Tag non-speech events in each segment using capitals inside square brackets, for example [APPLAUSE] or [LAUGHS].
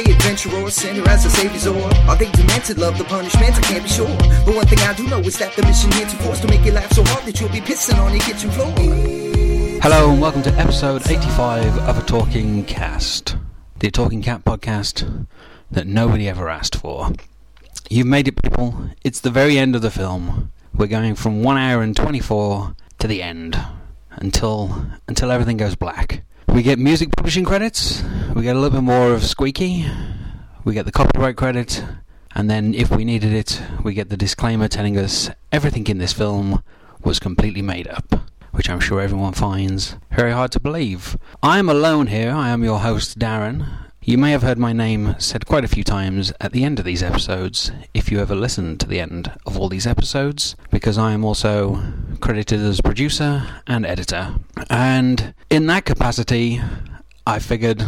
They adventurers, sinner as a savior's or Are they demented, love the punishment? I can't be sure. But one thing I do know is that the mission here to force to make you laugh so hard that you'll be pissing on your kitchen floor. Hello and welcome to episode 85 of A Talking Cast, the Talking Cat podcast that nobody ever asked for. You've made it, people. It's the very end of the film. We're going from 1 hour and 24 to the end until until everything goes black. We get music publishing credits, we get a little bit more of Squeaky, we get the copyright credit, and then if we needed it, we get the disclaimer telling us everything in this film was completely made up which I'm sure everyone finds very hard to believe. I am alone here. I am your host, Darren. You may have heard my name said quite a few times at the end of these episodes, if you ever listened to the end of all these episodes, because I am also credited as producer and editor. And in that capacity, I figured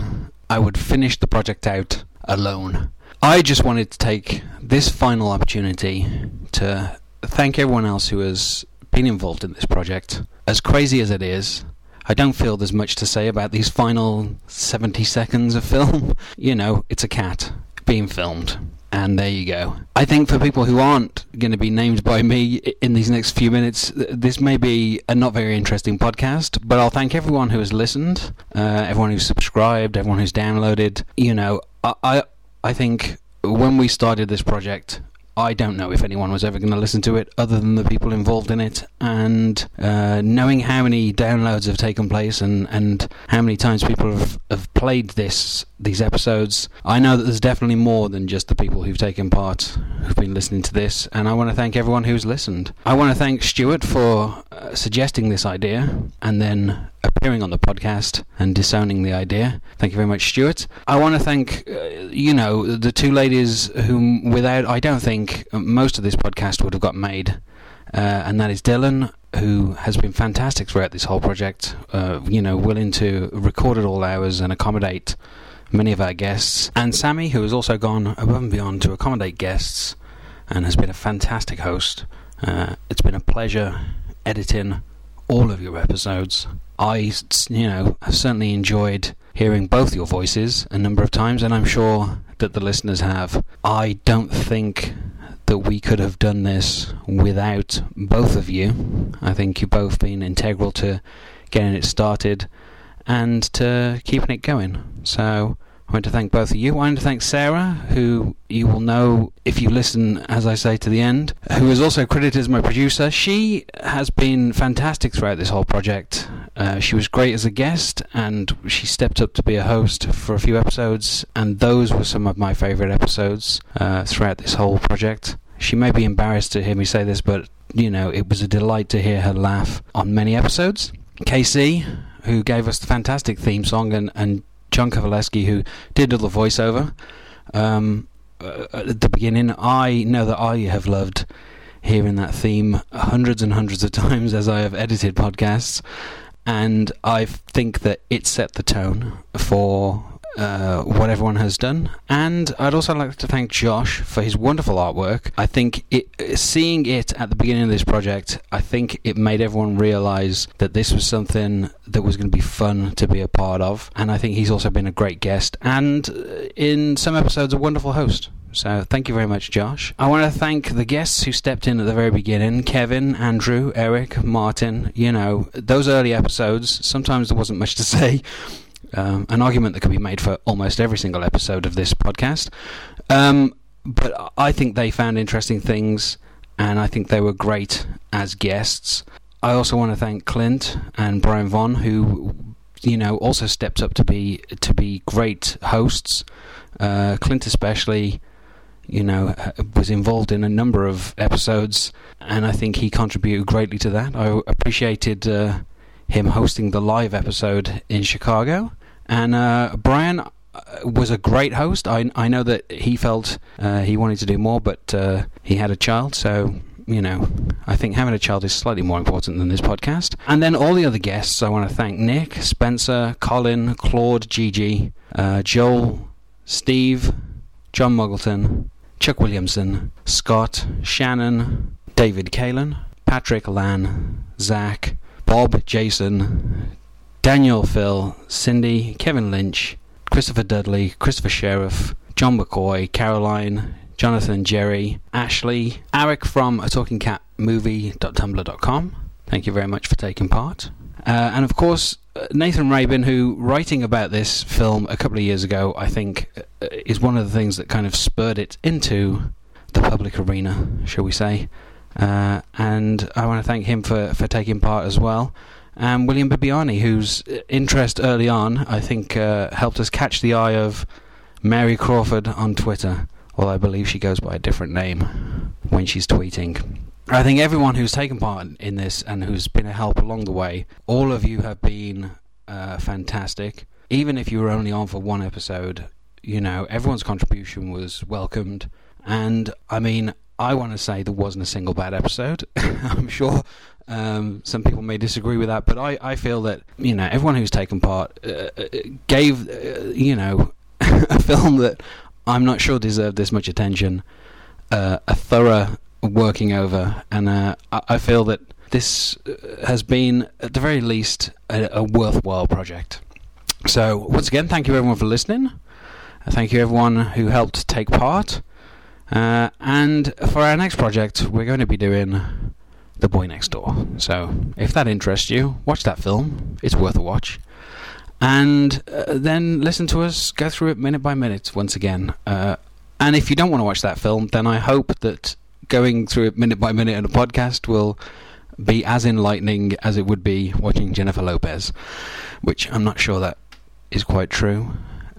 I would finish the project out alone. I just wanted to take this final opportunity to thank everyone else who has been involved in this project. As crazy as it is, I don't feel there's much to say about these final 70 seconds of film. [LAUGHS] You know, it's a cat being filmed. And there you go. I think for people who aren't going to be named by me in these next few minutes, this may be a not very interesting podcast, but I'll thank everyone who has listened, uh, everyone who's subscribed, everyone who's downloaded. You know, I, I, I think when we started this project, I don't know if anyone was ever going to listen to it other than the people involved in it. And uh, knowing how many downloads have taken place and, and how many times people have, have played this these episodes, I know that there's definitely more than just the people who've taken part who've been listening to this. And I want to thank everyone who's listened. I want to thank Stuart for uh, suggesting this idea and then appearing on the podcast and disowning the idea. Thank you very much, Stuart. I want to thank, uh, you know, the two ladies whom, without, I don't think most of this podcast would have got made. Uh, and that is Dylan, who has been fantastic throughout this whole project. Uh, you know, willing to record at all hours and accommodate many of our guests. And Sammy, who has also gone above and beyond to accommodate guests and has been a fantastic host. Uh, it's been a pleasure editing all of your episodes. I, you know, have certainly enjoyed hearing both your voices a number of times, and I'm sure that the listeners have. I don't think that we could have done this without both of you. I think you've both been integral to getting it started and to keeping it going. So I want to thank both of you. I want to thank Sarah, who you will know if you listen, as I say, to the end, who is also credited as my producer. She has been fantastic throughout this whole project. Uh, she was great as a guest, and she stepped up to be a host for a few episodes, and those were some of my favourite episodes uh, throughout this whole project. She may be embarrassed to hear me say this, but you know, it was a delight to hear her laugh on many episodes. Casey, who gave us the fantastic theme song, and, and John Kovaleski, who did all the voiceover um, uh, at the beginning. I know that I have loved hearing that theme hundreds and hundreds of times as I have edited podcasts, and I think that it set the tone for uh, what everyone has done. And I'd also like to thank Josh for his wonderful artwork. I think it, seeing it at the beginning of this project, I think it made everyone realise that this was something that was going to be fun to be a part of. And I think he's also been a great guest and uh, in some episodes a wonderful host. So thank you very much, Josh. I want to thank the guests who stepped in at the very beginning Kevin, Andrew, Eric, Martin. You know, those early episodes, sometimes there wasn't much to [LAUGHS] say. Um, an argument that could be made for almost every single episode of this podcast. Um, but I think they found interesting things, and I think they were great as guests. I also want to thank Clint and Brian Vaughn, who you know also stepped up to be to be great hosts. Uh, Clint especially, you know, was involved in a number of episodes, and I think he contributed greatly to that. I appreciated uh, him hosting the live episode in Chicago, and uh, Brian uh, was a great host. I I know that he felt uh, he wanted to do more, but uh, he had a child, so you know, I think having a child is slightly more important than this podcast. And then all the other guests, I want to thank Nick, Spencer, Colin, Claude, Gigi, uh, Joel, Steve, John Muggleton, Chuck Williamson, Scott, Shannon, David Kalen, Patrick, Lan, Zach, Bob, Jason, Daniel, Phil, Cindy, Kevin Lynch, Christopher Dudley, Christopher Sheriff, John McCoy, Caroline, Jonathan, Jerry, Ashley, Eric from a talking cat movie.tumblr.com. Thank you very much for taking part. Uh, and of course, uh, Nathan Rabin, who writing about this film a couple of years ago, I think uh, is one of the things that kind of spurred it into the public arena, shall we say. Uh, and I want to thank him for, for taking part as well. And William Bibbiani, whose interest early on, I think, uh, helped us catch the eye of Mary Crawford on Twitter although I believe she goes by a different name when she's tweeting. I think everyone who's taken part in this and who's been a help along the way, all of you have been uh, fantastic. Even if you were only on for one episode, you know, everyone's contribution was welcomed. And I mean, I want to say there wasn't a single bad episode. [LAUGHS] I'm sure um, some people may disagree with that, but I, I feel that, you know, everyone who's taken part uh, uh gave, uh, you know, [LAUGHS] a film that I'm not sure deserved this much attention, uh, a thorough working over, and uh, I feel that this uh, has been, at the very least, a, a worthwhile project. So, once again, thank you everyone for listening. Thank you everyone who helped take part. Uh, and for our next project, we're going to be doing The Boy Next Door. So, if that interests you, watch that film. It's worth a watch and uh, then listen to us go through it minute by minute once again. Uh, and if you don't want to watch that film, then I hope that going through it minute by minute in a podcast will be as enlightening as it would be watching Jennifer Lopez, which I'm not sure that is quite true.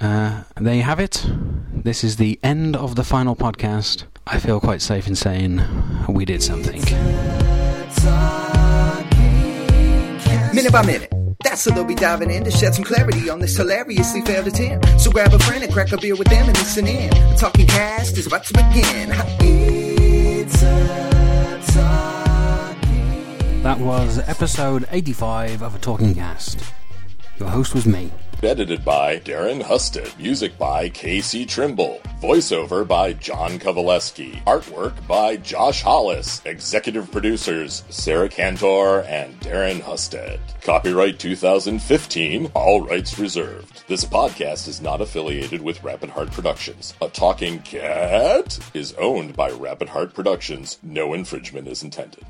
Uh, there you have it. This is the end of the final podcast. I feel quite safe in saying we did something. Minute by minute. That's so they'll be diving in to shed some clarity on this hilariously failed attempt. So grab a friend and crack a beer with them and listen in. The talking cast is about to begin. It's that was episode 85 of a Talking Cast. Your host was me, Edited by Darren Husted. Music by Casey Trimble. Voiceover by John Kovaleski. Artwork by Josh Hollis. Executive producers Sarah Cantor and Darren Husted. Copyright 2015. All rights reserved. This podcast is not affiliated with Rapid Heart Productions. A Talking Cat is owned by Rapid Heart Productions. No infringement is intended.